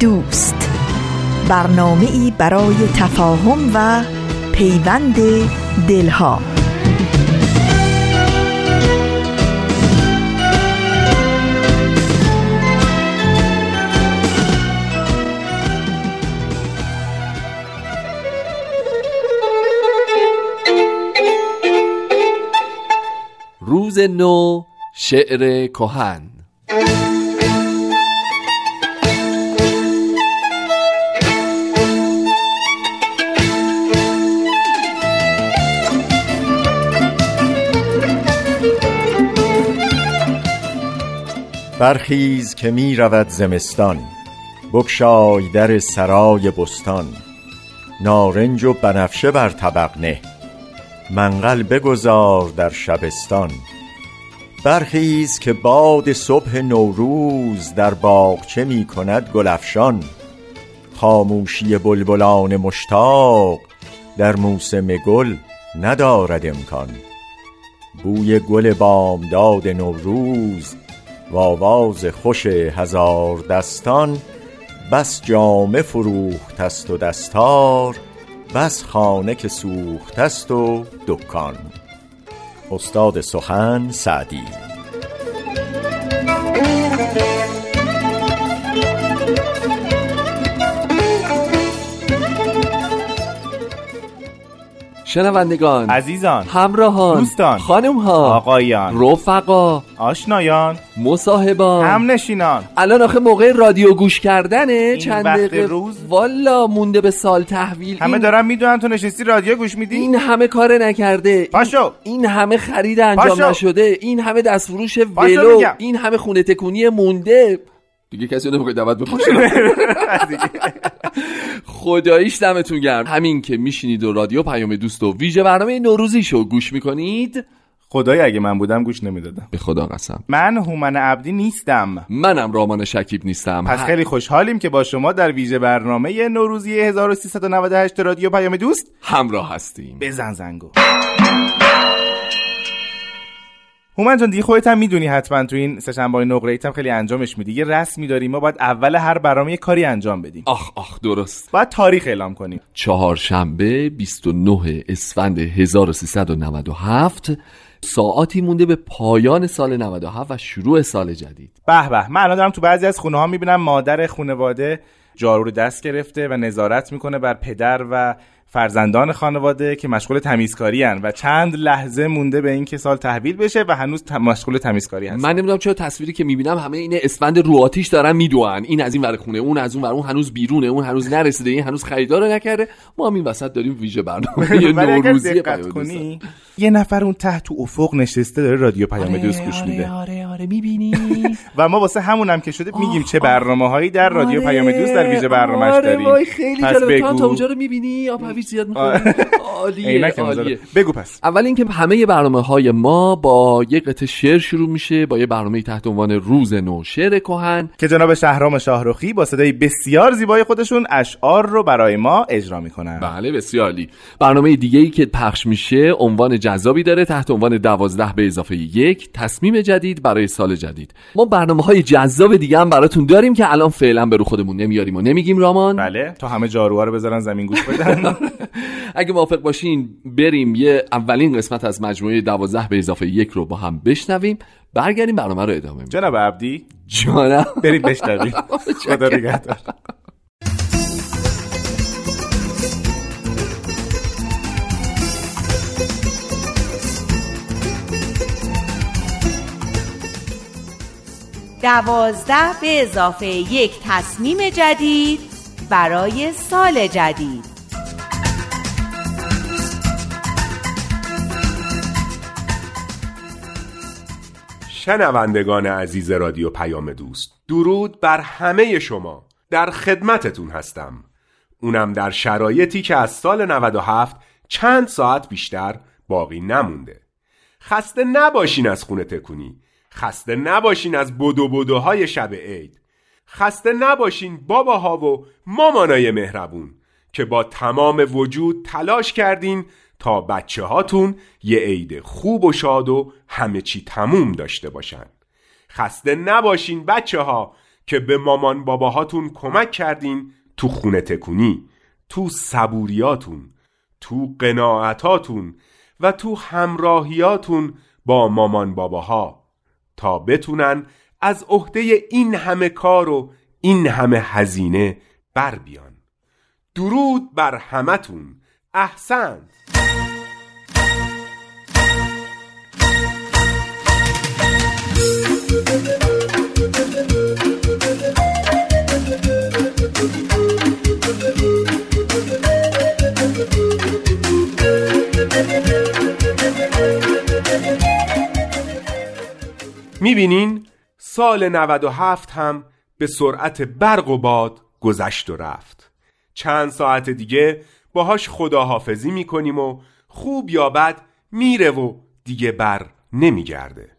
دوست. برنامه ای برای تفاهم و پیوند دلها. روز نو شعر کهن. برخیز که می رود زمستان بکشای در سرای بستان. نارنج و بنفشه بر طبق نه منقل بگذار در شبستان. برخیز که باد صبح نوروز در باغچه می کند گلفشان خاموشی بلبلان مشتاق در موسم گل ندارد امکان. بوی گل بامداد نوروز و آواز خوش هزار دستان بس جامه فروخت است و دستار بس خانه که سوخت است و دکان. استاد سخن سعدی شنوندگان عزیزان همراهان دوستان خانم ها آقایان رفقا آشنایان مصاحبان هم نشینان الان آخه موقع رادیو گوش کردنه چند دقیقه روز؟ والا مونده به سال تحویل. همه این, دارن می‌دونن تو نشستی رادیو گوش میدی؟ این همه کار نکرده. پاشو. این همه خرید انجام پاشو. نشده. این همه دستفروش ولو. این همه خونه تکونی مونده. دیگه کسی رو نمی‌خواد دعوت بپاشه خداییش دمتون گرم. همین که میشینید و رادیو پیام دوست و ویژه برنامه نوروزی شو گوش می‌کنید. خدای اگه من بودم گوش نمی‌دادم. به خدا قسم. من هومن عبدی نیستم. منم رامان شکیب نیستم. پس خیلی خوشحالیم که با شما در ویژه برنامه نوروزی 1398 رادیو پیام دوست همراه هستیم. بزن زنگو. هومن جان دیگه خودت هم می‌دونی حتما تو این سه‌شنبه‌های نقره ایتم خیلی انجامش میدی. یه رسمی داریم ما باید اول هر برنامه یه کاری انجام بدیم. آخ آخ درست. باید تاریخ اعلام کنیم. چهارشنبه 29 اسفند 1397 ساعاتی مونده به پایان سال 97 و شروع سال جدید. به به. من الان دارم تو بعضی از خونه ها می‌بینم مادر خانواده جارو رو دست گرفته و نظارت می‌کنه بر پدر و فرزندان خانواده که مشغول تمیزکاری هن و چند لحظه مونده به اینکه سال تحویل بشه و هنوز ت- مشغول تمیزکاری هست من نمی‌دونم چرا تصویری که می‌بینم همه این اسفند رو آتیش دارن میدوئن. این از این ور خونه اون از اون ور اون هنوز بیرونه اون هنوز نرسیده این هنوز خریدار نکرده. ما هم این وسط داریم ویژه برنامه یه نوروزی. کنی یه نفر اون ته تو افق نشسته داره رادیو پیام دوست گوش میده. آره آره می‌بینی؟ و ما واسه همونم که شده میگیم چه برنامه هایی در رادیو آره، پیام دوست در ویژه برنامه‌اش آره داریم. وای خیلی پس بگو. تا اونجا رو می‌بینی؟ هویج زیاد می‌خوری عالیه عینک عالیه. مزاحم. بگو پس. اول اینکه همه برنامه های ما با یک قطعه شعر شروع میشه با یه برنامه تحت عنوان روز نو شعر کهن. که جناب شهرام شاهرخی با صدای بسیار زیبای خودشون اشعار رو برای ما اجرا می‌کنن. بله بسیار عالی. برنامه دیگه ای که پخش میشه عنوان جذابی داره تحت عنوان دوازده به اضافه یک تصمیم جدید برای سال جدید. ما برنامه های جذاب دیگه هم براتون داریم که الان فعلا به رو خودمون نمیاریم و نمیگیم رامان بله. تا همه جاروها رو بذارن زمین گوش بدن. اگه موافق باشین بریم یه اولین قسمت از مجموعه دوازده به اضافه یک رو با هم بشنویم. برگردیم برنامه رو ادامه میدیم. جناب عبدی؟ جانم. برید بشنوید. خدا نگهدار. دوازده به اضافه یک تصمیم جدید برای سال جدید. شنوندگان عزیز رادیو پیام دوست درود بر همه شما. در خدمتتون هستم. اونم در شرایطی که از سال 97 چند ساعت بیشتر باقی نمونده. خسته نباشین از خونه تکونی. خسته نباشین از بدو بدوهای شب عید. خسته نباشین باباها و مامانای مهربون که با تمام وجود تلاش کردین تا بچه هاتون یه عید خوب و شاد و همه چی تموم داشته باشن. خسته نباشین بچه ها که به مامان باباهاتون کمک کردین تو خونه تکونی تو صبوریاتون تو قناعتاتون و تو همراهیاتون با مامان باباها تا بتونن از عهده این همه کار و این همه هزینه بر بیان. درود بر همتون. احسن می‌بینین سال 97 هم به سرعت برق و باد گذشت و رفت. چند ساعت دیگه باهاش خداحافظی می‌کنیم و خوب یا بد میره و دیگه بر نمیگرده.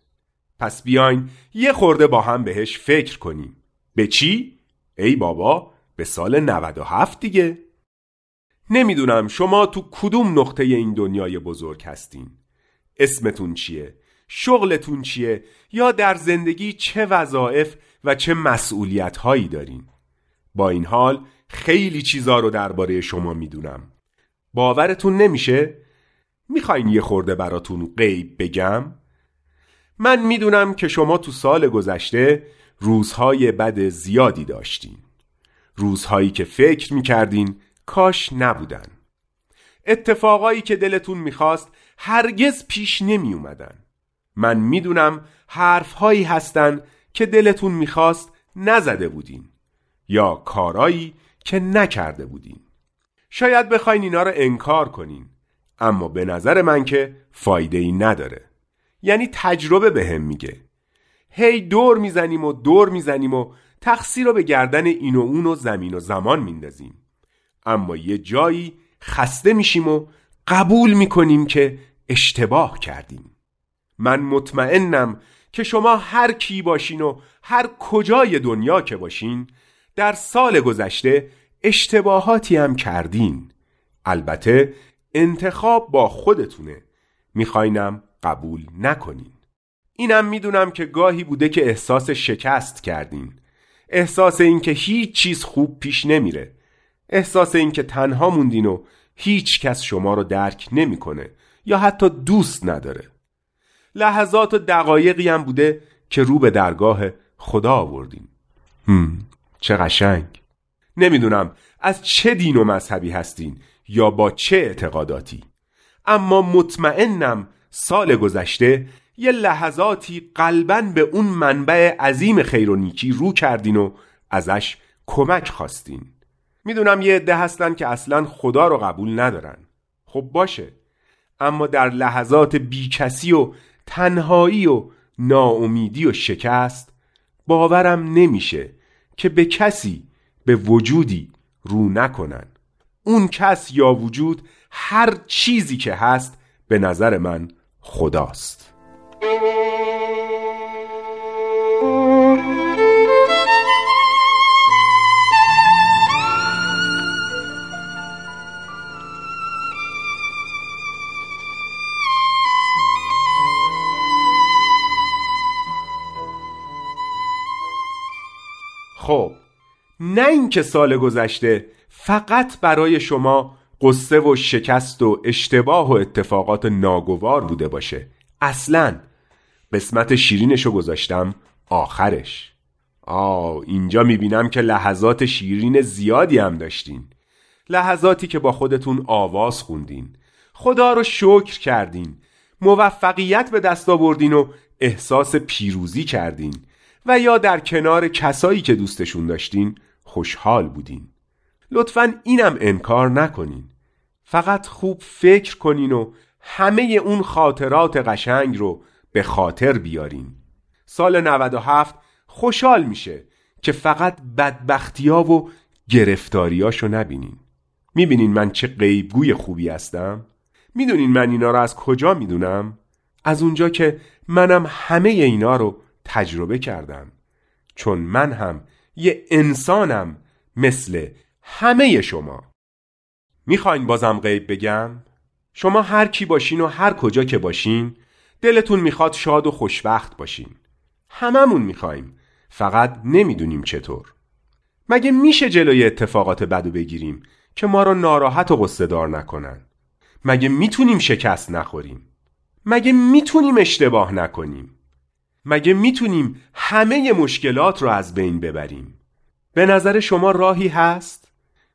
پس بیاین یه خورده با هم بهش فکر کنیم به چی؟ ای بابا به سال 97 دیگه نمی‌دونم شما تو کدوم نقطه این دنیای بزرگ هستین اسمتون چیه؟ شغلتون چیه؟ یا در زندگی چه وظایف و چه مسئولیت هایی دارین؟ با این حال خیلی چیزا رو درباره شما می‌دونم باورتون نمیشه؟ می‌خواین یه خورده براتون غیب بگم؟ من می‌دونم که شما تو سال گذشته روزهای بد زیادی داشتین. روزهایی که فکر می‌کردین کاش نبودن. اتفاقایی که دلتون می‌خواست هرگز پیش نمی اومدن من می‌دونم حرفهایی هستن که دلتون می‌خواست نزده بودین یا کارایی که نکرده بودین. شاید بخواین اینا رو انکار کنین اما به نظر من که فایده ای نداره. یعنی تجربه به هم میگه. هی دور می‌زنیم و دور می‌زنیم و تقصیر رو به گردن این و اون و زمین و زمان میندازیم. اما یه جایی خسته میشیم و قبول می‌کنیم که اشتباه کردیم. من مطمئنم که شما هر کی باشین و هر کجای دنیا که باشین در سال گذشته اشتباهاتی هم کردین. البته انتخاب با خودتونه. میخواینم قبول نکنین. اینم می‌دونم که گاهی بوده که احساس شکست کردین. احساس اینکه هیچ چیز خوب پیش نمیره. احساس اینکه تنها موندین و هیچ کس شما رو درک نمی‌کنه یا حتی دوست نداره. لحظات و دقایقی هم بوده که رو به درگاه خدا آوردین. هم چه قشنگ. نمی‌دونم از چه دین و مذهبی هستین یا با چه اعتقاداتی. اما مطمئنم سال گذشته یه لحظاتی قلبا به اون منبع عظیم خیر و نیکی رو کردین و ازش کمک خواستین. می‌دونم یه عده هستن که اصلا خدا رو قبول ندارن. خب باشه. اما در لحظات بیکسی و تنهایی و ناامیدی و شکست باورم نمیشه که به کسی به وجودی رو نکنن. اون کس یا وجود هر چیزی که هست به نظر من خداست. خب نه اینکه سال گذشته فقط برای شما قصه و شکست و اشتباه و اتفاقات ناگوار بوده باشه. اصلا. قسمت شیرینشو گذاشتم آخرش. آه اینجا می‌بینم که لحظات شیرین زیادی هم داشتین. لحظاتی که با خودتون آواز خوندین. خدا رو شکر کردین. موفقیت به دست آوردین و احساس پیروزی کردین. و یا در کنار کسایی که دوستشون داشتین خوشحال بودین. لطفا اینم انکار نکنین فقط خوب فکر کنین و همه اون خاطرات قشنگ رو به خاطر بیارین سال 97 خوشحال میشه که فقط بدبختیا و گرفتاریاشو نبینین می‌بینین من چه غیبگوی خوبی هستم؟ می‌دونین من اینا رو از کجا می‌دونم؟ از اونجا که منم همه اینا رو تجربه کردم چون من هم یه انسانم مثل همه شما. می‌خواین بازم غیب بگم؟ شما هر کی باشین و هر کجا که باشین دلتون می‌خواد شاد و خوشبخت باشین. هممون می‌خوایم. فقط نمی‌دونیم چطور. مگه میشه جلوی اتفاقات بدو بگیریم که ما رو ناراحت و قصه دار نکنن؟ مگه می‌تونیم شکست نخوریم؟ مگه می‌تونیم اشتباه نکنیم؟ مگه می‌تونیم همه مشکلات رو از بین ببریم؟ به نظر شما راهی هست؟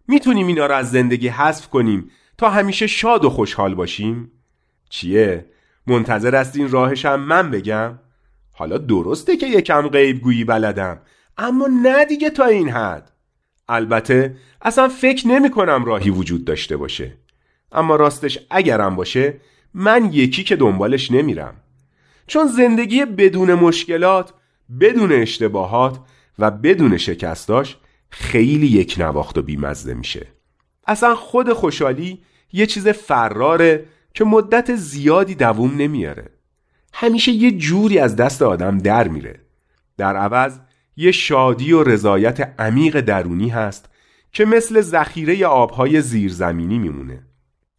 می‌تونیم اینا رو از زندگی حذف کنیم تا همیشه شاد و خوشحال باشیم؟ چیه؟ منتظر هستین راهش هم من بگم؟ حالا درسته که یکم غیب گویی بلدم اما نه دیگه تا این حد. البته اصلا فکر نمی کنم راهی وجود داشته باشه. اما راستش اگرم باشه من یکی که دنبالش نمیرم. چون زندگی بدون مشکلات بدون اشتباهات و بدون شکستاش خیلی یک نواخت و بیمزده میشه. اصلا خود خوشحالی یه چیز فراره که مدت زیادی دووم نمیاره. همیشه یه جوری از دست آدم در میره. در عوض یه شادی و رضایت عمیق درونی هست که مثل ذخیره آبهای زیرزمینی میمونه.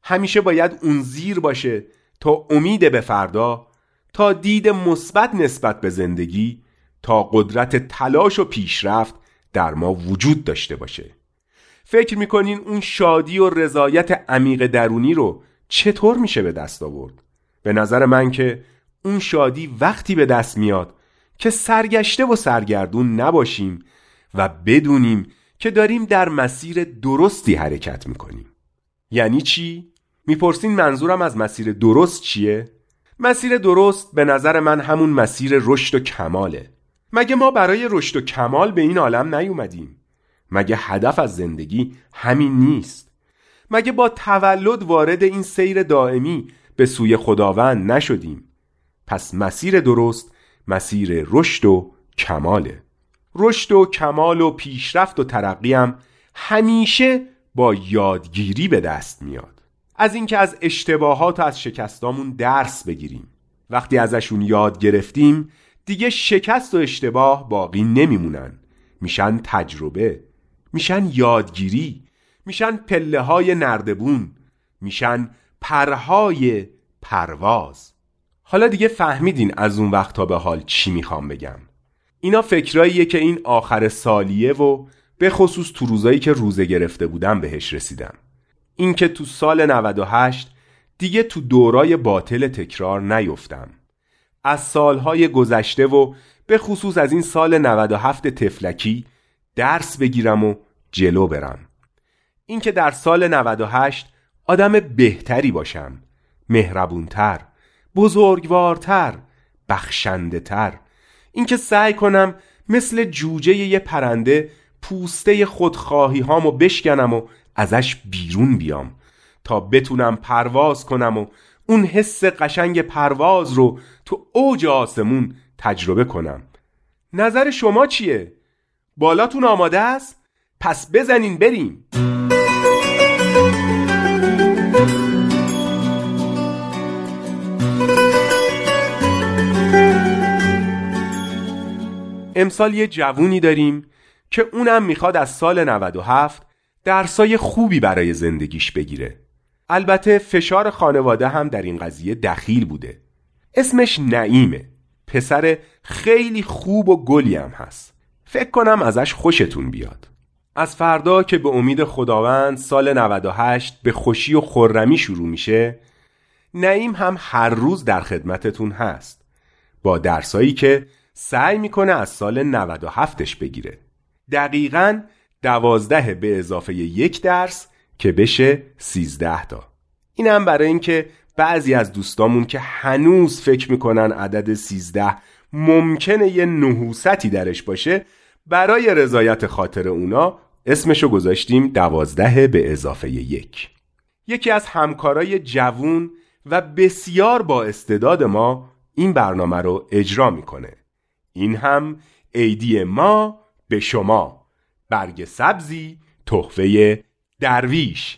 همیشه باید اون زیر باشه تا امید به فردا تا دید مثبت نسبت به زندگی تا قدرت تلاش و پیشرفت در ما وجود داشته باشه فکر می‌کنین اون شادی و رضایت عمیق درونی رو چطور میشه به دست آورد؟ به نظر من که اون شادی وقتی به دست میاد که سرگشته و سرگردون نباشیم و بدونیم که داریم در مسیر درستی حرکت می‌کنیم یعنی چی؟ می‌پرسین منظورم از مسیر درست چیه؟ مسیر درست به نظر من همون مسیر رشد و کماله مگه ما برای رشد و کمال به این عالم نیومدیم؟ مگه هدف از زندگی همین نیست؟ مگه با تولد وارد این سیر دائمی به سوی خداوند نشدیم؟ پس مسیر درست مسیر رشد و کماله رشد و کمال و پیشرفت و ترقی هم همیشه با یادگیری به دست میاد از اینکه از اشتباهات و از شکستامون درس بگیریم وقتی ازشون یاد گرفتیم دیگه شکست و اشتباه باقی نمیمونن. میشن تجربه میشن یادگیری میشن پله های نردبون میشن پرهای پرواز. حالا دیگه فهمیدین از اون وقت تا به حال چی می‌خوام بگم. اینا فکراییه که این آخر سالیه و به خصوص تو روزایی که روزه گرفته بودم بهش رسیدم. اینکه تو سال 98 دیگه تو دورای باطل تکرار نیفتم. از سالهای گذشته و به خصوص از این سال 97 تفلکی درس بگیرم و جلو برم. اینکه در سال 98 آدم بهتری باشم مهربونتر بزرگوارتر بخشنده تر اینکه سعی کنم مثل جوجه یه پرنده پوسته خودخواهی هامو بشکنم و ازش بیرون بیام تا بتونم پرواز کنم و اون حس قشنگ پرواز رو تو اوج آسمون تجربه کنم نظر شما چیه؟ بالاتون آماده است؟ پس بزنین بریم امسال یه جوونی داریم که اونم می‌خواد از سال 97 درسای خوبی برای زندگیش بگیره البته فشار خانواده هم در این قضیه دخیل بوده اسمش نعیمه. پسر خیلی خوب و گلی هم هست. فکر کنم ازش خوشتون بیاد. از فردا که به امید خداوند سال 98 به خوشی و خرمی شروع میشه نعیم هم هر روز در خدمتتون هست. با درسایی که سعی می‌کنه از سال 97ش بگیره. دقیقا دوازده به اضافه یک درس که بشه سیزده تا. اینم برای اینکه بعضی از دوستامون که هنوز فکر می‌کنن عدد سیزده ممکنه یه نحوستی درش باشه برای رضایت خاطر اونا اسمشو گذاشتیم دوازده به اضافه یک. یکی از همکارای جوون و بسیار با استعداد ما این برنامه رو اجرا می‌کنه. این هم عیدی ما به شما. برگ سبزی تحفه درویش.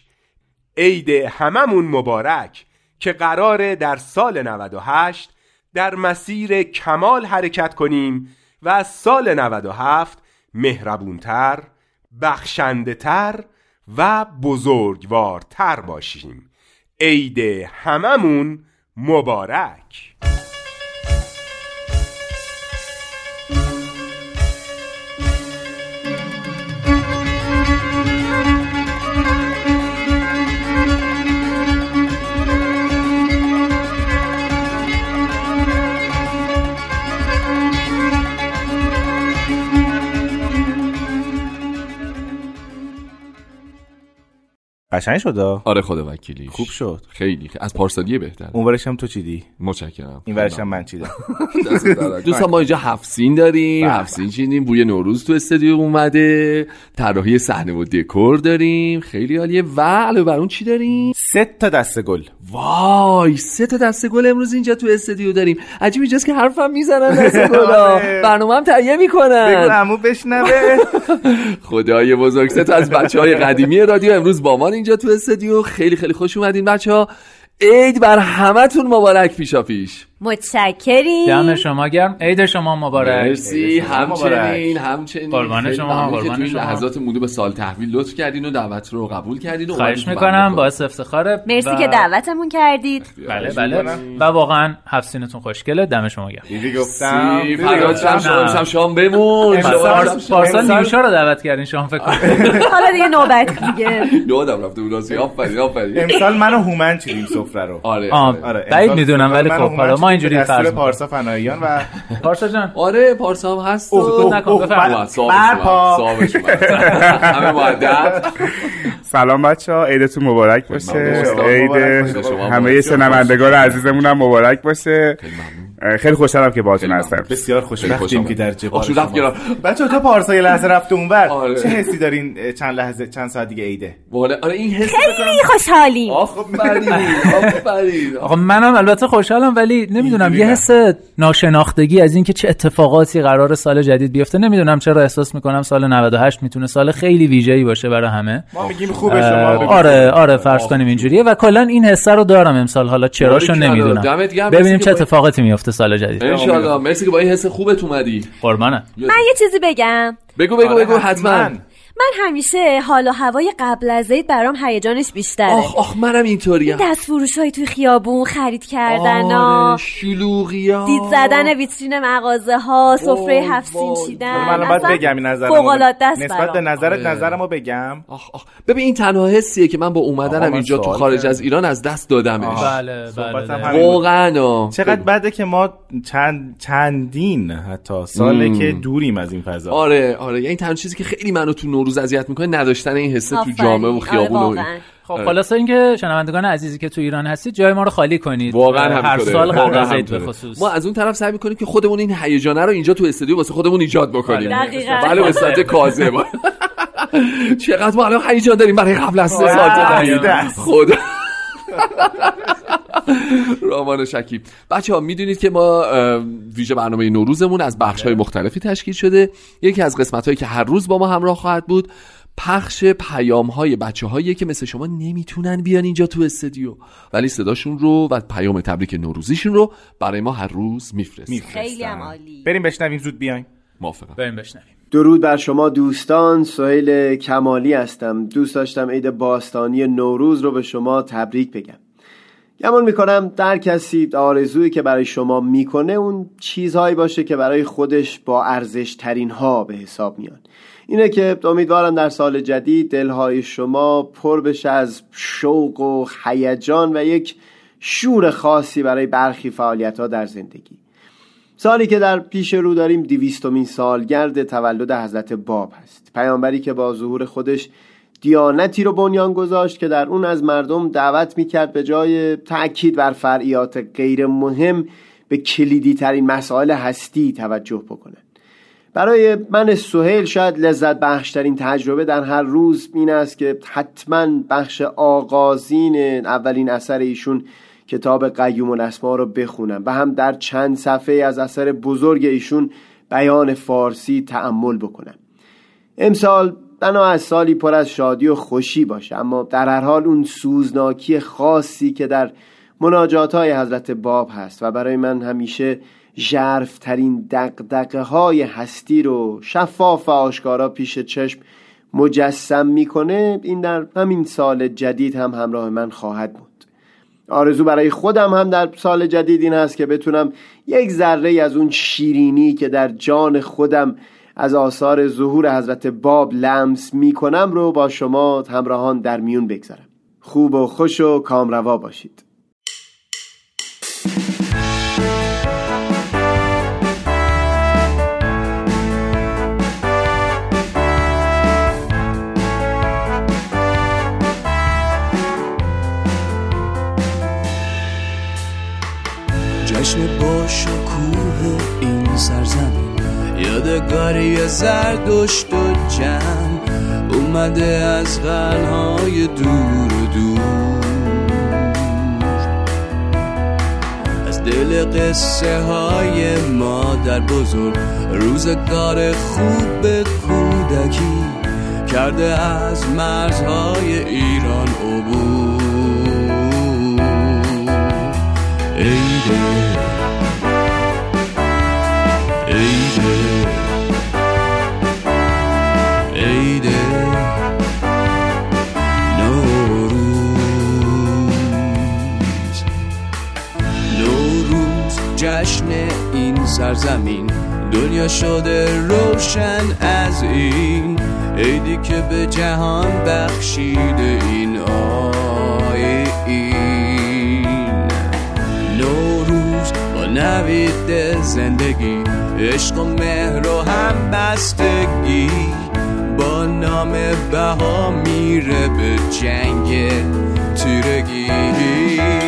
عید هممون مبارک. که قراره در سال 98 در مسیر کمال حرکت کنیم و از سال 97 مهربونتر، بخشندهتر و بزرگوارتر باشیم. عید هممون مبارک! قشنگ شد آره خدا وکیلی خوب شد. خیلی از پارسالیه بهتر اون ورش هم تو چیدی؟ متشکرم. این ورش هم من چیدم. دوستان ما اینجا هفسین داریم. بله. هفسین چیدیم. بوی نوروز تو استودیو اومده. طراحی صحنه و دکور داریم. خیلی عالیه. و علاوه بر اون چی داریم؟ سه تا دسته گل. وای سه تا دسته گل امروز اینجا تو استودیو داریم. عجیب اینجاست که حرفم می‌زنن دسته گلا آره. برنامه هم تهیه بگو می‌کنن عمو بشنوه. خدای بزرگ. سه تا از بچه های قدیمی رادیو امروز با ما اینجا تو استودیو. خیلی خیلی خوش اومدین بچه ها عید بر همتون مبارک پیشا پیش متشکریم. دم شما گرم. عید شما مبارک. مرسی. همچنین. همچنین. قربان شما، قربان شما. لحظات مونده به سال تحویل لطف کردین و دعوت رو قبول کردین و خواهش می‌کنم. باعث افتخاره مرسی و- که دعوتمون کردید. بله بله. و واقعا هفسینتون خوشگله. دم شما گرم. دیدی گفتم. شما امشب شام بمون. پارسال نیوشا رو دعوت کردین شما فکر کنم حالا دیگه نوبت دیگه. یادم رفته بود آفرین آفرین. امسال من و هومن چیدیم سفره رو. آره آره. بعید می‌دونم ولی خب اینجوری فرض. پارسا فناییان و پارسا جان آره پارسا هم هست و- نکن، اومد. همه معدب سلام بچه ها عیدتون مبارک باشه. عید همه. شنوندگان عزیزمون هم مبارک باشه خیلی خوشحالم که باهاتون هستم. بسیار خوشبختیم که در آخ، رفت شما. بچه تو پارسا یه لحظه رفته اونور آره. چه حسی دارین چند لحظه چند ساعت دیگه عیده؟ آره آره این حس خیلی خوشحالیم آفرین آفرین. آقا منم البته خوشحالم ولی نمی‌دونم یه. حس ناشناختگی از اینکه چه اتفاقاتی قرار سال جدید بیفته. نمی‌دونم چرا احساس می‌کنم سال 98 می‌تونه سال خیلی ویژه‌ای باشه برای همه. ما میگیم خوبه شما. آره آره فرض کنیم اینجوریه. و کلا این حسه رو دارم امسال. حالا چراشو. نمی‌دونم. ببینیم چه اتفاقاتی میفته سال جدید. انشالله مرسی که با این حس خوبت اومدی. قربانه من یه چیزی بگم. بگو بگو آره، بگو حتما. من همیشه حال و هوای قبل از عید برام هیجانش بیشتره آخ آخ منم اینطوریم دست فروش های توی خیابون خرید کردن آره ها شلوغی ها دید زدن ویترین مغازه ها سفره هفت سین. چیدن من باید اصلا بگم این است نسبت به. نظرت آره. نظرمو بگم آخ آخ ببین این تنها حسیه که من با اومدنم اینجا تو خارج. از ایران از دست دادمش بله بله بود. واقعا. چقدر. بده که ما چند چندین حتی ساله. که دوریم از این فضا آره آره یعنی تنها چیزی که خیلی منو تو نوروز اذیت می‌کنه نداشتن این حسه تو. جامعه و آره، خیابون و این. واقعاً. خب آره. خلاصه اینکه شنوندگان عزیزی که تو ایران هستید جای ما رو خالی کنید واقعا هر. سال قبل واقعاً از عید به. خصوص ما از اون طرف سعی می‌کنیم که خودمون این هیجانه رو اینجا تو استودیو واسه خودمون ایجاد بکنیم دقیقاً. بله به صورت کاذب چقدر ما الان هیجان داریم برای قبل از سه ساعت. خدا رامان شکیب. بچه ها می‌دونید که ما ویژه برنامه نوروزمون از بخش های مختلفی تشکیل شده. یکی از قسمت هایی که هر روز با ما همراه خواهد بود پخش پیام های بچه هایی که مثل شما نمی‌تونن بیان اینجا تو استودیو. ولی صداشون رو و پیام تبریک نوروزیشون رو برای ما هر روز میفرستن. خیلی عالی. بریم بشنویم زود بیایم. موافقم. بریم بشنویم. درود بر شما دوستان سهیل کمالی هستم. دوست داشتم عید باستانی نوروز رو به شما تبریک بگم. گمان می‌کنم در کسی آرزویی که برای شما می‌کنه اون چیزهایی باشه که برای خودش با ارزش ترین ها به حساب میان اینه که امیدوارم در سال جدید دلهای شما پر بشه از شوق و هیجان و یک شور خاصی برای برخی فعالیت ها در زندگی. سالی که در پیش رو داریم دیویستمین سالگرد تولد حضرت باب هست. پیامبری که با ظهور خودش دیانتی رو بنیان گذاشت که در اون از مردم دعوت می‌کرد به جای تأکید بر فرعیات غیر مهم به کلیدی ترین مسائل هستی توجه بکنند. برای من سهیل شاید لذت بخشترین تجربه در هر روز این است که حتما بخش آغازین اولین اثر ایشون کتاب قیوم الاسما رو بخونم و هم در چند صفحه از اثر بزرگ ایشون بیان فارسی تأمل بکنم. امسال بنا از سالی پر از شادی و خوشی باشه. اما در هر حال اون سوزناکی خاصی که در مناجات های حضرت باب هست و برای من همیشه ژرفترین دقدقه های هستی رو شفاف و آشکارا پیش چشم مجسم می‌کنه این در همین سال جدید هم همراه من خواهد بود. آرزو برای خودم هم در سال جدید این هست که بتونم یک ذره از اون شیرینی که در جان خودم از آثار ظهور حضرت باب لمس می‌کنم رو با شما همراهان در میون بگذارم. خوب و خوش و کامروا باشید. یادگاری زردشت و جمع اومده از قلهای دور و دور. از دل قصه های مادر بزرگ روزگار خوب به کودکی کرده از مرزهای ایران عبور. عیده عیده سرزمین. دنیا شده روشن از این. عیدی که به جهان بخشیده این آیین. نوروز با نوید زندگی. عشق و مهر و هم بستگی با نام بها میره به جنگ تیرگی.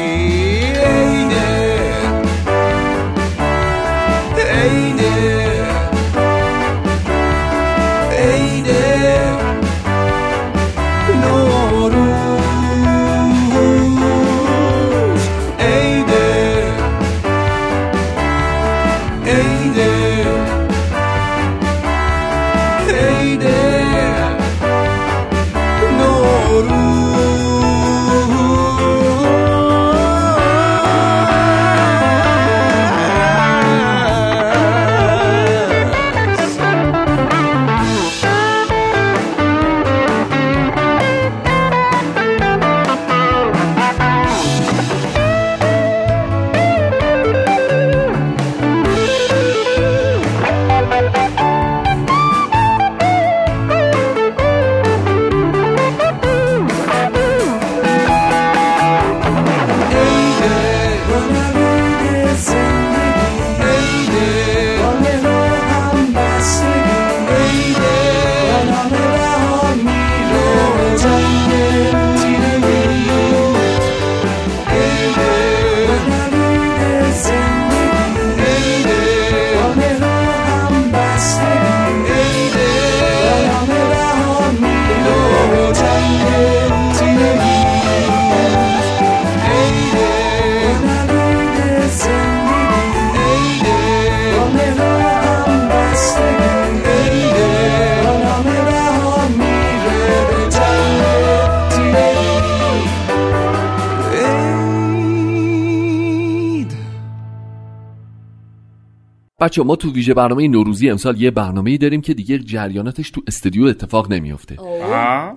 بچه ما تو ویژه برنامه نوروزی امسال یه برنامه داریم که دیگه جریاناتش تو استودیو اتفاق نمیافته.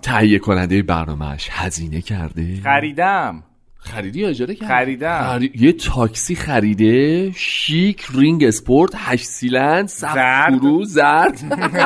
تهیه کننده برنامهش هزینه کرده. خریدم. خریدی یا اجاره کردی؟ خریدم. خری- یه تاکسی خریده. شیک رینگ اسپورت هشت سیلندر سقف زرد. فرو زرد.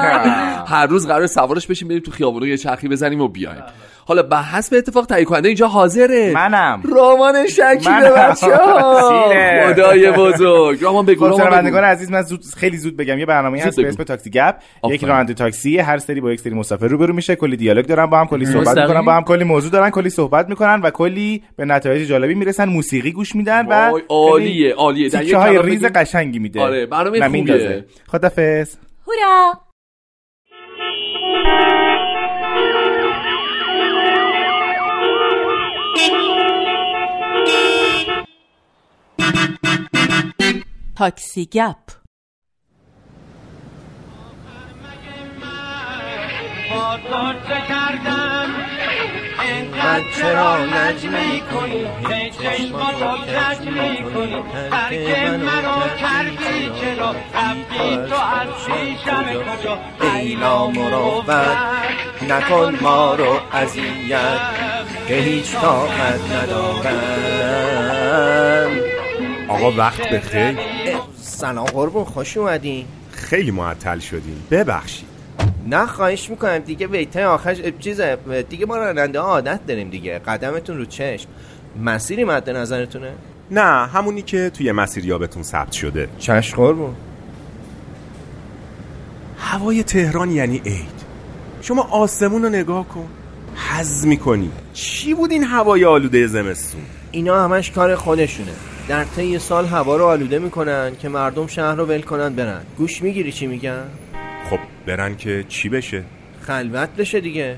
هر روز قراره سوارش بشیم بریم تو خیابونو یه چرخی بزنیم و بیایم. حالا به حسب اتفاق تهیه کننده اینجا حاضره منم رامان شکیل منم. بچه ها سیره. خدای بزرگ رامان بگو رامان. عزیز من زود خیلی زود بگم یه برنامه هست به. اسم تاکسی گپ یک. راننده تاکسی هر سری با یک سری مسافر روبرو میشه کلی دیالوگ دارن با هم کلی صحبت. می‌کنن با هم کلی موضوع دارن کلی صحبت می‌کنن و کلی به نتایج جالبی می‌رسن موسیقی گوش میدن و عالیه عالیه تیکه های ریز. قشنگی میده آره، برنامه خوبیه. خدافظ هورا تاکسی گپ. کردم انقدر چرا نجمی کنی چشما تو کج می‌کنی. ترک مرا کردی چرا؟ رفتی تو از پیشم کجا؟ ایلا مروت نکن ما رو اذیت که هیچ طاقت ندارم. آقا وقت بخیر سلام قربون خوش اومدین. خیلی معطل شدیم. ببخشید. نه خواهش می‌کنم. دیگه ویتای آخرش چیز دیگه ما راننده عادت داریم دیگه. قدمتون رو چشم. مسیری مد نظرتونه؟ نه همونی که توی مسیریابتون ثبت شده. چشم قربون. هوای تهران یعنی عید. شما آسمون رو نگاه کن. حز می‌کنی. چی بود این هوای آلوده زمستون؟ اینا همش کار خودشونه. در طی سال هوا رو آلوده می‌کنن که مردم شهر رو ول کنن برن. گوش می‌گیری چی میگن؟ خب برن که چی بشه؟ خلوت بشه دیگه.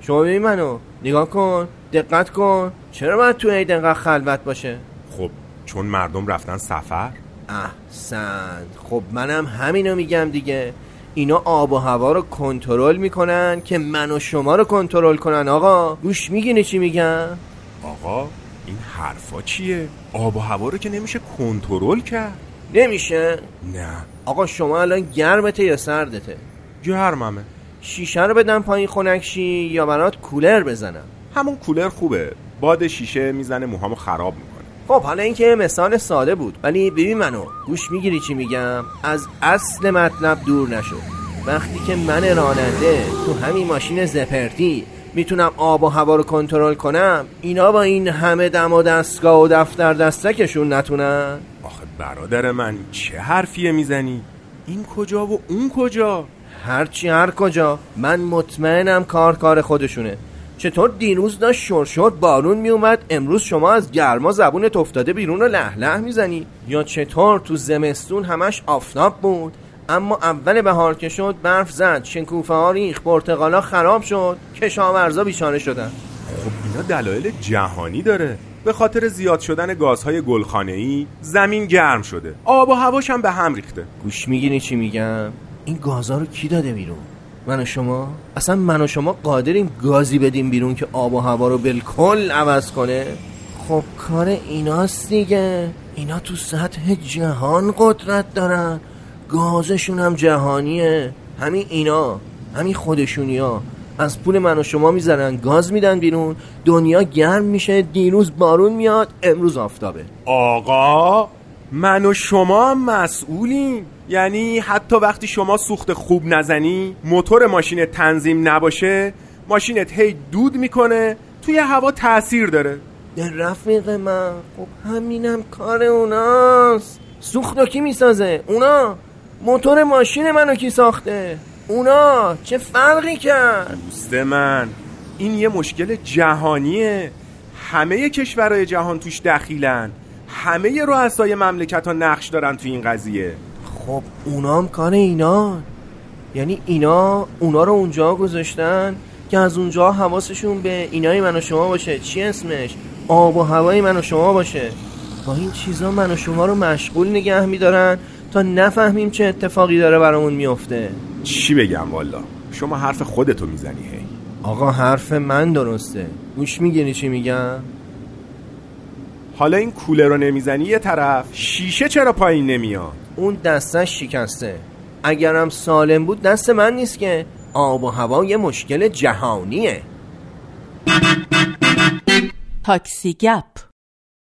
شما ببین منو. نگاه کن. دقت کن. چرا باید تو عید انقدر خلوت باشه؟ خب چون مردم رفتن سفر؟ احسن. خب منم همینو میگم دیگه. اینا آب و هوا رو کنترل می‌کنن که من و شما رو کنترل کنن آقا. گوش میگینی چی میگم آقا این حرفا چیه؟ آب و هوا رو که نمیشه کنترل کرد. نمیشه؟ نه. آقا شما الان گرمته یا سردته؟ گرممه. شیشه رو بدم پایین خنکشی یا برات کولر بزنم؟ همون کولر خوبه. باد شیشه می‌زنه موهامو خراب می‌کنه. خب حالا این که مثال ساده بود ولی ببین منو گوش می‌گیری چی میگم؟ از اصل مطلب دور نشو. وقتی که من راننده تو همین ماشین زپرتی می‌تونم آب و هوا رو کنترل کنم؟ اینا با این همه دم و دستگاه و دفتر دستکشون نتونن؟ آخه برادر من چه حرفیه می‌زنی؟ این کجا و اون کجا؟ هرچی هر کجا. من مطمئنم کار کار خودشونه. چطور دیروز داشت شرشر بارون میومد امروز شما از گرما زبونت افتاده بیرون و لح لح می‌زنی؟ یا چطور تو زمستون همش آفتاب بود؟ اما اول بهار که شد برف زد شنکوفه ها ریخ پرتقالا خراب شد کشاورزا بیچاره شدن. خب اینا دلایل جهانی داره. به خاطر زیاد شدن گازهای گلخانه‌ای زمین گرم شده. آب و هواش هم به هم ریخته. گوش می‌گیری چی میگم؟ این گازها رو کی داده بیرون؟ من و شما؟ اصلا من و شما قادریم گازی بدیم بیرون که آب و هوا رو بالکل عوض کنه؟ خب کار ایناست دیگه. اینا تو سطح جهان قدرت دارن. گازشون هم جهانیه. همین اینا همین خودشونی ها. از پول من و شما می‌زنن گاز میدن بیرون. دنیا گرم میشه دیروز بارون میاد امروز آفتابه. آقا من و شما هم مسئولیم. یعنی حتی وقتی شما سوخت خوب نزنی موتور ماشین تنظیم نباشه ماشینت هی دود می‌کنه توی هوا تاثیر داره. رفیق من خب همینم کار اوناست. سوخت کی می‌سازه؟ اونا. موتور ماشین منو کی ساخته؟ اونا چه فرقی کرد؟ دوست من این یه مشکل جهانیه. همه کشورهای جهان توش دخیلن. همه رؤسای مملکت ها نقش دارن تو این قضیه. خب اونام کار اینا؟ یعنی اینا اونا رو اونجا گذاشتن که از اونجا حواسشون به اینای من و شما باشه. چی اسمش؟ آب و هوای من و شما باشه. با این چیزا من و شما رو مشغول نگه میدارن. تا نفهمیم چه اتفاقی داره برامون میفته. چی بگم والا؟ شما حرف خودتو می‌زنی هی. آقا حرف من درسته. گوش می‌گیری چی میگم؟ حالا این کوله رو نمی‌زنی یه طرف؟ شیشه چرا پایین نمیاد؟ اون دستش شکسته. اگرم سالم بود دست من نیست که. آب و هوا یه مشکل جهانیه. تاکسی گپ.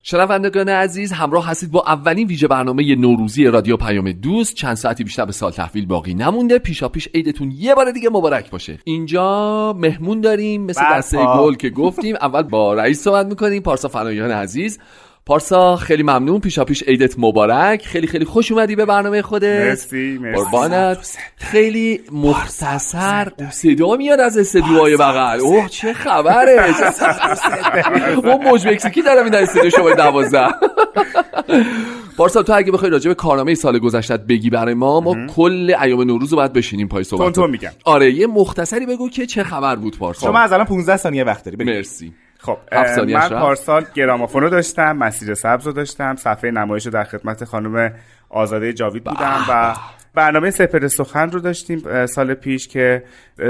شنوندگان عزیز همراه هستید با اولین ویژه برنامه نوروزی رادیو پیام دوست. چند ساعتی بیشتر به سال تحویل باقی نمونده. پیشا پیش عیدتون یه بار دیگه مبارک باشه. اینجا مهمون داریم مثل دسته گل که گفتیم. اول با رئیس صحبت می‌کنیم. پارسا فنایان عزیز. پارسا خیلی ممنون. پیشا پیش عیدت مبارک. خیلی خیلی خوش اومدی به برنامه خودت. مرسی مرسی. قربانت. خیلی مختصر صدا میاد از استدیوهای بغل. اوه چه خبره. اون موج مکزیکی دارم این استدیو شما دوازده. پارسا تو اگه بخوای راجع به کارنامه سال گذشتت بگی برای ما ما کل ایام نوروز رو باید بشینیم پای صحبت میگم. آره یه مختصری بگو که چه خبر بود پارسا؟ شما از الان 15 ثانیه وقت داری. مرسی. خب من. پارسال گرامافون رو داشتم مسیر سبز رو داشتم صفحه نمایش رو در خدمت خانم آزاده جاوید بودم و برنامه سپر سخن رو داشتیم سال پیش که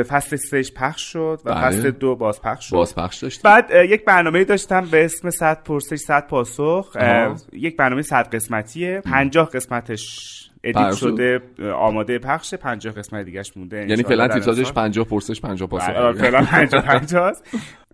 فصل سهش پخش شد و بله. فصل دو باز پخش شد بازپخش داشتیم بعد یک برنامه داشتم به اسم 100 پرسش 100 پاسخ آها. یک برنامه 100 قسمتیه 50 قسمتش edit پخش شد. شده آماده پخشه 50 قسمت دیگهش مونده یعنی فعلا تیتراژش امسال. 50 پرسش 50 پاسخ بله، آره، فعلا 50 50 است.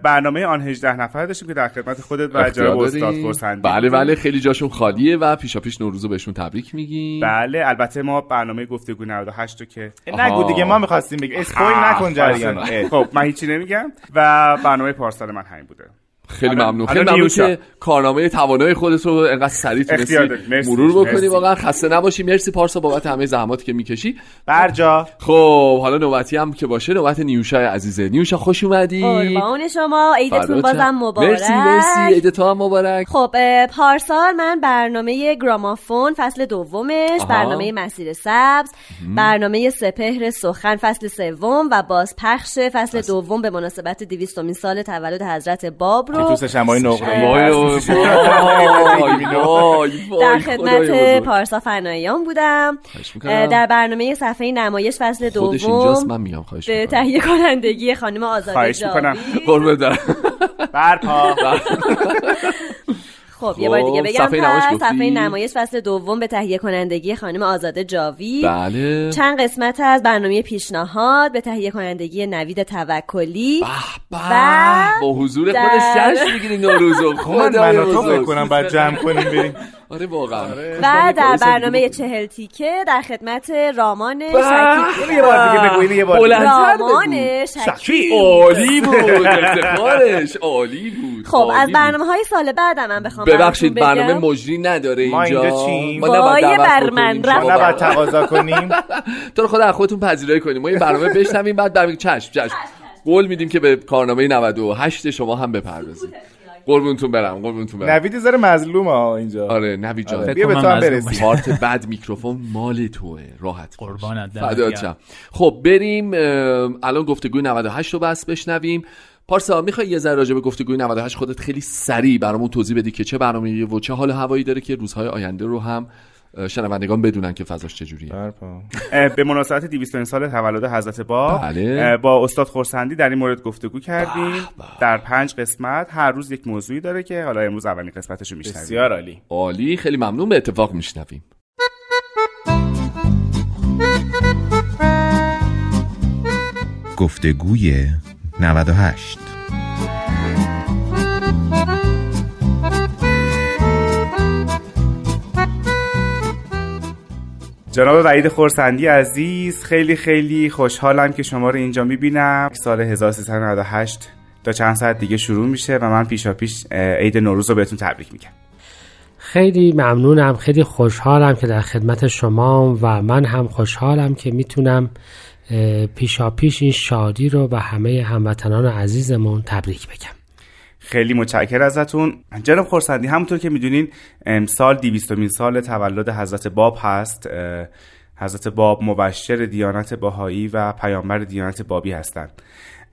برنامه آن 18 نفر داشتیم که در خدمت خودت و جناب استاد. فرسندی بله. بله خیلی جاشون خالیه و پیشا پیش نوروز رو بهشون تبریک میگیم بله البته ما برنامه گفتگو 98 رو که نگو دیگه ما می‌خواستیم بگیم spoil نکن جریان. خب من هیچی نمیگم و برنامه پارسال من همین بوده خیلی ممنون. خیلی ممنون. که کارنامه توانای خودت رو انقدر سریع تونستی. مرور بکنی. واقعا خسته نباشی. مرسی پارسا بابت همه زحماتی که می‌کشی. برجا. خب حالا نوبتی هم که باشه نوبت نیوشا عزیزه. نیوشا خوش اومدی. قربان شما. عیدتون بازم. مبارک. مرسی مرسی. عید تو هم مبارک. خب پارسال من برنامه گرامافون فصل دومش آها. برنامه مسیر سبز برنامه سپهر سخن فصل سوم و بازپخش فصل دوم به مناسبت دویستمین سال تولد حضرت باب که رو تو سشنبای نقره وای در خدمت. پارسا فناییان بودم در برنامه صفحه نمایش فصل دوم من میام خواهش به. تهیه کنندگی خانم آزاده خواهش می‌کنم برپا خب یه بار دیگه خب، بگم صفحه نمایش؟ صفحه نمایش فصل دوم به تهیه کنندگی خانم آزاده جاوید. بله. چند قسمت از برنامه پیشنهاد به تهیه کنندگی نوید توکلی. به و با حضور در- خودش جشن می‌گیری نوروزو. خب من تو فکر بزرگ. کنم بعد جمع کنیم بریم. آره واقعا. و در برنامه چهل تیکه در خدمت رامان شکیب. یه بار دیگه بگو یه بار رامان. شکیب. عالی بود. افتخارش. عالی بود. خب از. برنامه های سال بعدم من بخوام ببخشید برنامه. مجری نداره ما اینجا. اینجا چیم؟ ما نباید وای دعوت بر من. ما نباید برنامه. تقاضا کنیم. تو رو خدا از خودتون پذیرایی کنیم. ما یه برنامه بشنویم بعد برمیگیم چشم چشم. قول میدیم که به کارنامه 98 شما هم بپردازیم. قربونتون برم قربونتون برم. نوید زره مظلوم ها اینجا. آره نوی جان. آره، بیا به تو هم برسیم. پارت بعد میکروفون مال توه. راحت. قربانت فدات. خب بریم الان گفتگوی 98 رو بس بشنویم. پارسا می‌خوای یه ذره راجع به گفتگوی 98 خودت خیلی سریع برامون توضیح بدی که چه برنامه‌ای و چه حال و هوایی داره که روزهای آینده رو هم شنوندگان بدونن که فضاش چجوریه. به مناسبت 200 سال تولد حضرت باب بله. با استاد خورسندی در این مورد گفتگو کردیم. به. در پنج قسمت هر روز یک موضوعی داره که حالا امروز اولین قسمتش رو میشنویم. بسیار عالی. عالی. خیلی ممنون. به اتفاق میشنویم. گفتگوی 98 جناب وحید خورسندی عزیز خیلی خیلی خوشحالم که شما رو اینجا می‌بینم. سال 1398 تا چند ساعت دیگه شروع میشه و من پیشا پیش عید نوروز رو بهتون تبریک میگم. خیلی ممنونم خیلی خوشحالم که در خدمت شما و من هم خوشحالم که می‌تونم پیشا پیش این شادی رو به همه هموطنان عزیزمون تبریک بگم. خیلی متشکر ازتون. جناب خورسندی همونطور که می‌دونین امسال دیویستمین سال تولد حضرت باب هست. حضرت باب مبشر دیانت باهایی و پیامبر دیانت بابی هستند.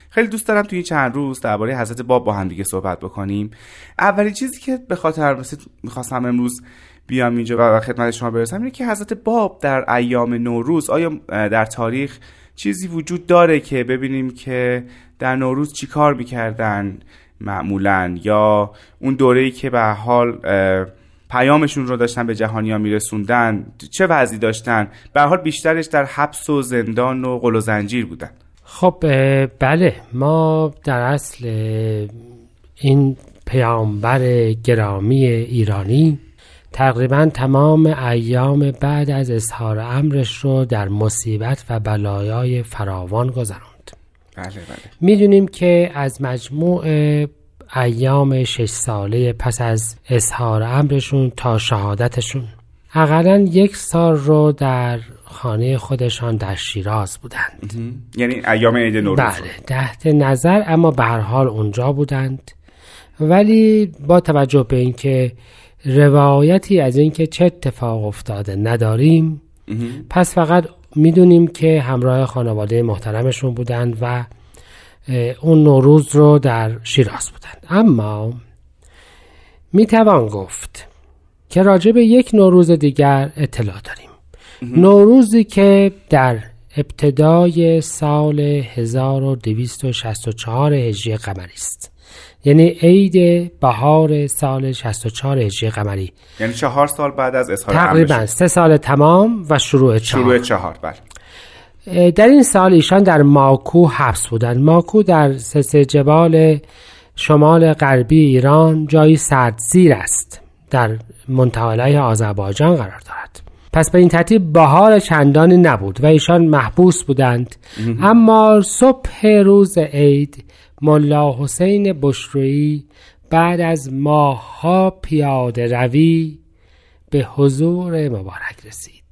خیلی دوست دارم توی این چند روز درباره حضرت باب با هم دیگه صحبت بکنیم. اولین چیزی که به خاطر رسید می‌خواستم امروز بیام اینجا و خدمت شما برسم اینه که حضرت باب در ایام نوروز آیا در تاریخ چیزی وجود داره که ببینیم که در نوروز چی کار می‌کردن معمولا؟ یا اون دوره‌ای که به حال پیامشون رو داشتن به جهانیا میرسوندن چه وضعی داشتن؟ به حال بیشترش در حبس و زندان و قل و زنجیر بودن. خب بله. ما در اصل این پیامبر گرامی ایرانی تقریبا تمام ایام بعد از اظهار امرش رو در مصیبت و بلایای فراوان گذراند. بله بله. می‌دونیم که از مجموع ایام شش ساله پس از اظهار امرشون تا شهادتشون اقلا یک سال رو در خانه خودشان در شیراز بودند. یعنی ایام عید نوروز. بله تحت نظر اما به هر حال اونجا بودند. ولی با توجه به اینکه روایتی از اینکه چه اتفاق افتاده نداریم. پس فقط می‌دونیم که همراه خانواده محترمشون بودند و اون نوروز رو در شیراز بودند. اما می‌توان گفت که راجع به یک نوروز دیگر اطلاع داریم. نوروزی که در ابتدای سال 1264 هجری قمری است. یعنی عید بهار سال 64 هجری قمری. یعنی چهار سال بعد از اظهار. تقریبا سه سال تمام و شروع چهار. شروع چهار بله. در این سال ایشان در ماکو حبس بودند. ماکو در سلسله جبال شمال غربی ایران جایی سردزیر است. در منطقه آذربایجان قرار دارد. پس به این ترتیب بهار چندانی نبود و ایشان محبوس بودند. اما صبح روز عید ملا حسین بشرویی بعد از ماهها پیاده روی به حضور مبارک رسید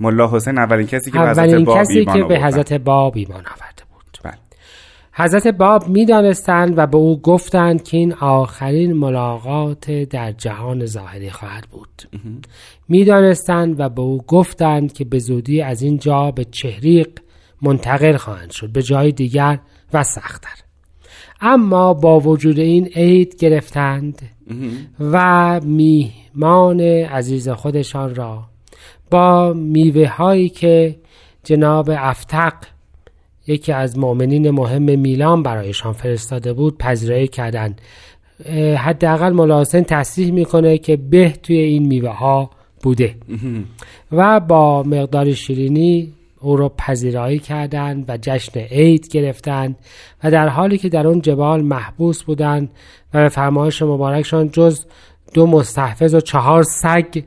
ملا حسین اولین کسی که به حضرت اولین باب کسی ایمان که به. حضرت باب ایمان آورده بود بله. حضرت باب می‌دانستند و به او گفتند که این آخرین ملاقات در جهان ظاهری خواهد بود می‌دانستند و به او گفتند که به زودی از این جا به چهریق منتقل خواهند شد به جای دیگر و سختتر اما با وجود این عید گرفتند و میهمان عزیز خودشان را با میوه هایی که جناب افتق یکی از مؤمنین مهم میلان برایشان فرستاده بود پذیرایی کردند. حداقل مولا حسین تصریح می‌کنه که به توی این میوه ها بوده و با مقدار شیرینی او را پذیرایی کردند و جشن عید گرفتند و در حالی که در اون جبال محبوس بودند و به فرمایش مبارکشان جز دو مستحفظ و چهار سگ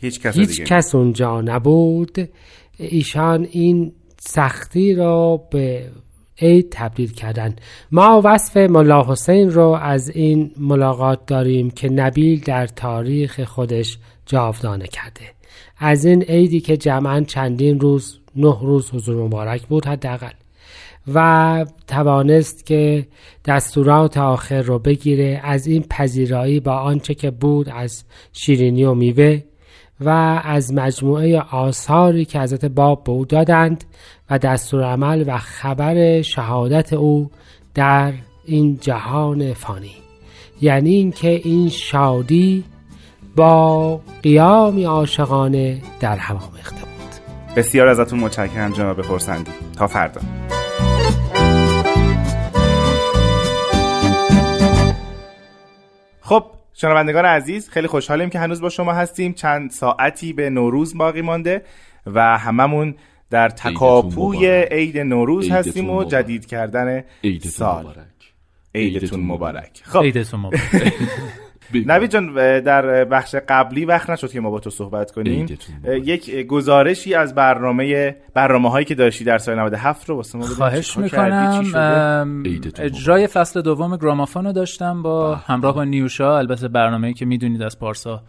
هیچ کس هیچ دیگه کس اونجا نبود ایشان این سختی را به عید تبدیل کردن ما وصف ملا حسین رو از این ملاقات داریم که نبیل در تاریخ خودش جاودانه کرده. از این عیدی که جمعا چندین روز نه روز حضور مبارک بود حداقل. و توانست که دستورات آخر رو بگیره از این پذیرایی با آنچه که بود از شیرینی و میوه و از مجموعه آثاری که حضرت باب به او دادند و دستور عمل و خبر شهادت او در این جهان فانی. یعنی اینکه این شادی با قیامی عاشقانه در هوا میخته بود. بسیار ازتون متشکرم جناب خورسندی تا فردا. خب شنوندگان عزیز خیلی خوشحالیم که هنوز با شما هستیم. چند ساعتی به نوروز باقی مانده و هممون در تکاپوی. عید نوروز هستیم و. جدید کردن عیدتون سال. مبارک. عیدتون مبارک. خب. عیدتون مبارک. نوید جان در بخش قبلی وقت نشد که ما با تو صحبت کنیم. یک گزارشی از برنامه برنامه هایی که داشتی در سال 97 رو واسه ما خواهش می‌کنم. اجرای فصل دوم گرامافون رو داشتم با همراه با نیوشا. البته برنامه‌ای که می‌دونید از پارسا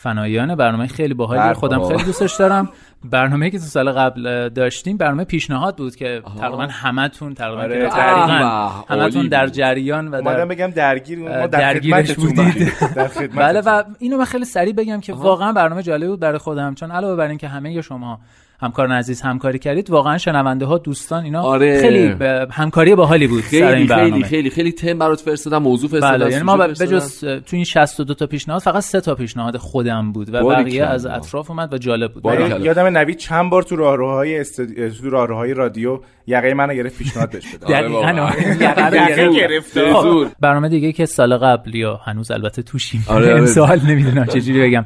فنایانه برنامه خیلی باحالی. خودم خیلی دوستش دارم. برنامه‌ای که تو سال قبل داشتیم برنامه پیشنهاد بود که تقریبا همتون تقریبا آره، تقریباً. همتون. در جریان و در بگم درگیر ما در درگیرش خدمتتون بودید. بله و اینو من خیلی سریع بگم که واقعا برنامه جالب بود برای خودم چون علاوه بر اینکه همه شما همکاران عزیز همکاری کردید واقعا شنونده ها دوستان اینا آره. خیلی به- همکاری باحالی بود سر این خیلی برنامه خیلی خیلی خیلی تم برات فرستادم موضوع فرستادم بله یعنی ما سوژه به فرستادم. جز اه، تو این 62 تا پیشنهاد فقط سه تا پیشنهاد خودم بود و. بقیه از اطراف اومد و جالب بود. من یادم نوید چند بار تو راهروهای استودیو تو راهروهای رادیو یقه منو گرفت پیشنهاد بهش بده دقیقاً. یقه یقه گرفت خب، برنامه دیگه که سال قبل یا هنوز البته توشیم آره، آره. امسال نمی‌دونم چجوری بگم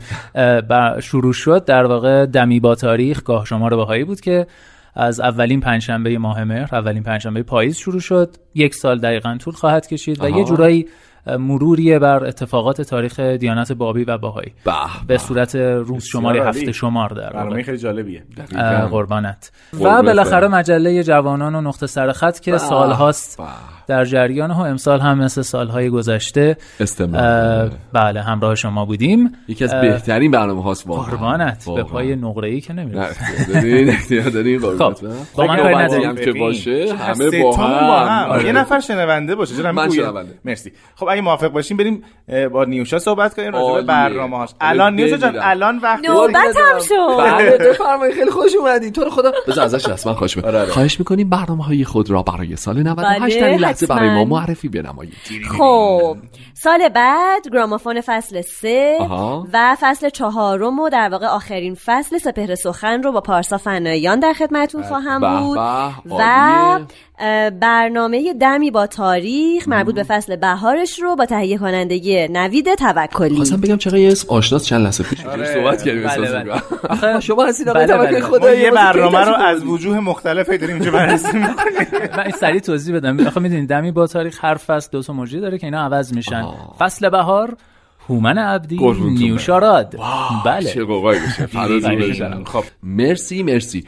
شروع شد در واقع دمی با تاریخ گاه شمار بهایی بود که از اولین پنجشنبه ماه مهر اولین پنجشنبه پاییز شروع شد یک سال دقیقا طول خواهد کشید و آها. یه جورایی اه، مروریه بر اتفاقات تاریخ دیانت بابی و باهایی به به صورت روز شماری. هفته شمار در. برنامه خیلی جالبیه قربانت و بالاخره. مجله جوانان و نقطه سرخط که سالهاست. در جریان ها امسال هم مثل سالهای گذشته. بله همراه شما بودیم یکی از بهترین برنامه هاست واقعا قربانت به. پای نقره ای که قربونت خب،. با من کاری نداریم. هم که باشه همه با هم آره. یه نفر شنونده باشه من؟ شنونده. مرسی خب اگه موافق باشیم بریم با نیوشا صحبت کنیم راجع به عالیه. برنامه هاش خیلی الان نیوشا جان. الان وقت نوبتم شد بله بفرمایید خیلی خوش اومدین تو رو خدا بذار ازش رسما خوش آره، آره. خواهش می‌کنیم برنامه های خود را برای سال 98 بله، در لحظه برای ما. معرفی بنمایید خب سال بعد گرامافون فصل سه آها. و فصل چهارم و در واقع آخرین فصل سپهر سخن رو با پارسا فنایان در خدمتون خواهم بود و برنامه دمی با تاریخ مربوط به فصل بهارش رو با تهیه کنندگی نوید توکلی. خواستم بگم چقدر یه اسم آشناس چند لحظه پیش اینجوری صحبت کردیم بله، بله. آخه شما هستین آقای بله، توکلی بله. خدا ما یه برنامه رو از. وجوه مختلفی داریم اینجا بررسی می‌کنیم. من این سریع توضیح بدم. آخه می‌دونید دمی با تاریخ هر فصل دو تا موجی داره که اینا عوض میشن. فصل بهار هومن عبدی نیوشاراد بله. چه قوقایی بشه. خب مرسی مرسی.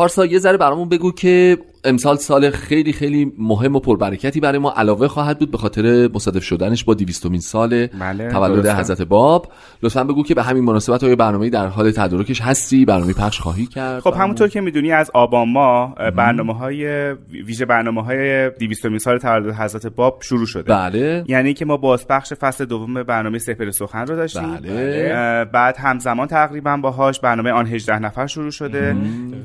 پارسا یه ذره برامون بگو که امسال سال خیلی خیلی مهم و پربرکتی برای ما علاوه خواهد بود به خاطر مصادف شدنش با دیویستومین سال بله، تولد. حضرت باب. لطفا بگو که به همین مناسبت های برنامه در حال تدارکش هستی؟ برنامه پخش خواهی کرد؟ خب همونطور که می‌دونی از آبان ماه برنامه های ویژه برنامه های 200 سال تولد حضرت باب شروع شده. بله. یعنی که ما بازپخش فصل دوم برنامه سپر سخن رو داشتیم. بله. بعد همزمان تقریبا باهاش برنامه آن 18 نفر شروع شده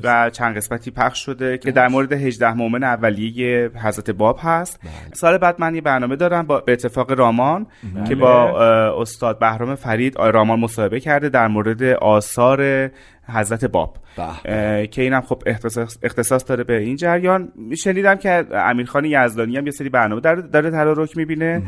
و چند قسمتی پخش شده که در مورد 18 مؤمن اولیه حضرت باب هست. سال بعد من یه برنامه دارم با به اتفاق رامان که با استاد بهرام فرید رامان مصاحبه کرده در مورد آثار حضرت باب. که اینم خب اختصاص, اختصاص داره به این جریان. شنیدم که امیرخان یزدانی هم یه سری برنامه داره, داره تدارک می‌بینه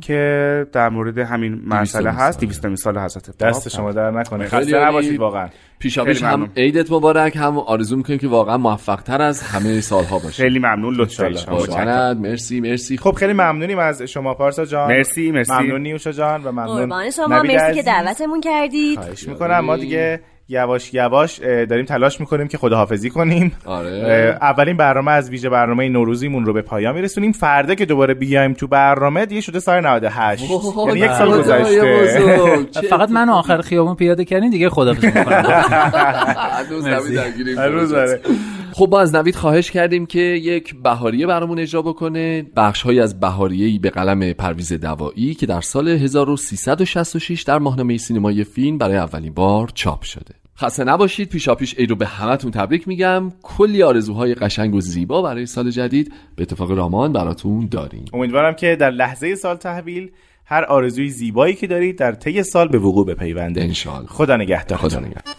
که در مورد همین مسئله هست. 200 سال حضرت باب. دست شما در نکنه. خیلی خسته. نباشید واقعا. پیشا خیلی پیش هم. عیدت مبارک. هم آرزو می‌کنیم که واقعا موفق تر از همه سالها باشه. خیلی ممنون. لطف شما مرسی مرسی. خب خیلی ممنونیم از شما پارسا جان. مرسی، مرسی. ممنون نیوشا جان و ممنون قربان شما. مرسی که. دعوتمون کردید. خواهش می‌کنم. ما دیگه یواش یواش داریم تلاش می‌کنیم که خداحافظی کنیم. آره. اولین برنامه از ویژه برنامه نوروزیمون رو به پایان میرسونیم. فردا که دوباره بیایم تو برنامه دیگه شده سال 98 اوه، یعنی یک سال گذشته. فقط من آخر خیابون پیاده کردین دیگه خدا می‌کنم آره. خب ما از نوید خواهش کردیم که یک بهاریه برامون اجرا بکنه. بخش های از بهاریه‌ای به قلم پرویز دوایی که در سال 1366 در ماهنامه سینمای فیلم برای اولین بار چاپ شده. خسته نباشید. پیشا پیش عید رو به همتون تبریک میگم. کلی آرزوهای قشنگ و زیبا برای سال جدید به اتفاق رامان براتون داریم. امیدوارم که در لحظه سال تحویل هر آرزوی زیبایی که دارید در طی سال به وقوع بپیونده انشالله خدا نگهدار. خدا نگهدار.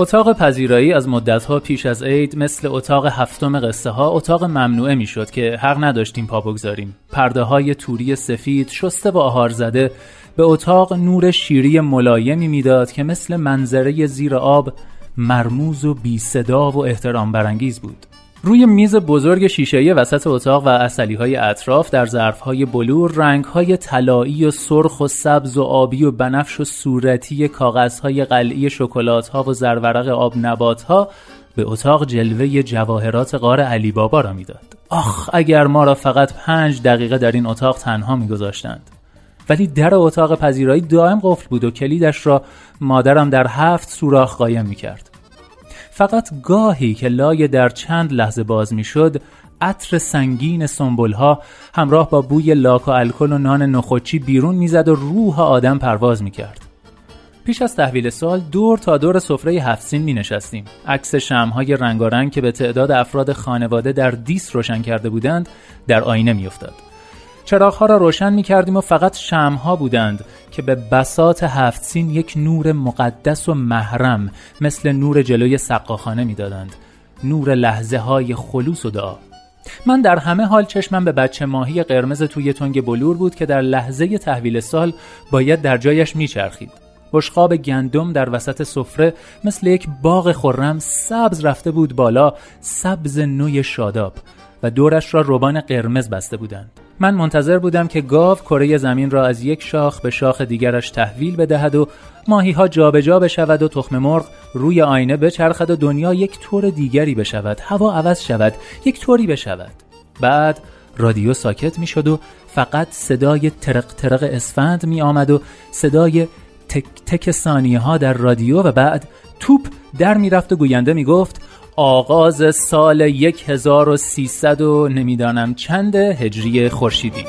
اتاق پذیرایی از مدتها پیش از عید مثل اتاق هفتم قصه ها اتاق ممنوعه می‌شد که حق نداشتیم پا بگذاریم. پرده های توری سفید شسته و آهار زده به اتاق نور شیری ملایمی می‌داد که مثل منظره زیر آب مرموز و بی صدا و احترام برانگیز بود. روی میز بزرگ شیشه‌ای وسط اتاق و اصلی های اطراف در ظرف های بلور رنگ های طلایی و سرخ و سبز و آبی و بنفش و صورتی کاغذ های قلعی شکلات ها و زرورق آب نبات ها به اتاق جلوه جواهرات غار علی بابا را می‌داد. آخ اگر ما را فقط پنج دقیقه در این اتاق تنها میگذاشتند. ولی در اتاق پذیرایی دائم قفل بود و کلیدش را مادرم در هفت سوراخ قایم می‌کرد. فقط گاهی که لای در چند لحظه باز می‌شد عطر سنگین سنبلها همراه با بوی لاک و الکل و نان نخودچی بیرون می‌زد و روح آدم پرواز می‌کرد پیش از تحویل سال دور تا دور سفره هفت سین می نشستیم. عکس شمهای رنگارنگ که به تعداد افراد خانواده در دیس روشن کرده بودند در آینه میافتاد. چراغها را روشن می کردیم و فقط شمها بودند که به بسات هفت سین یک نور مقدس و محرم مثل نور جلوی سقاخانه می دادند. نور لحظه های خلوص و دعا. من در همه حال چشمم به بچه ماهی قرمز توی تنگ بلور بود که در لحظه تحویل سال باید در جایش میچرخید. بشقاب گندم در وسط سفره مثل یک باغ خرم سبز رفته بود بالا سبز نوی شاداب و دورش را روبان قرمز بسته بودند. من منتظر بودم که گاو کره زمین را از یک شاخ به شاخ دیگرش تحویل بدهد و ماهی ها جابجا بشود و تخم مرغ روی آینه بچرخد و دنیا یک طور دیگری بشود. هوا عوض شود یک طوری بشود. بعد رادیو ساکت می شد و فقط صدای ترق ترق اسفند می آمد و صدای تک تک ثانیه ها در رادیو و بعد توپ در می رفت و گوینده می گفت آغاز سال 1300 و نمی‌دانم چند هجری خورشیدی.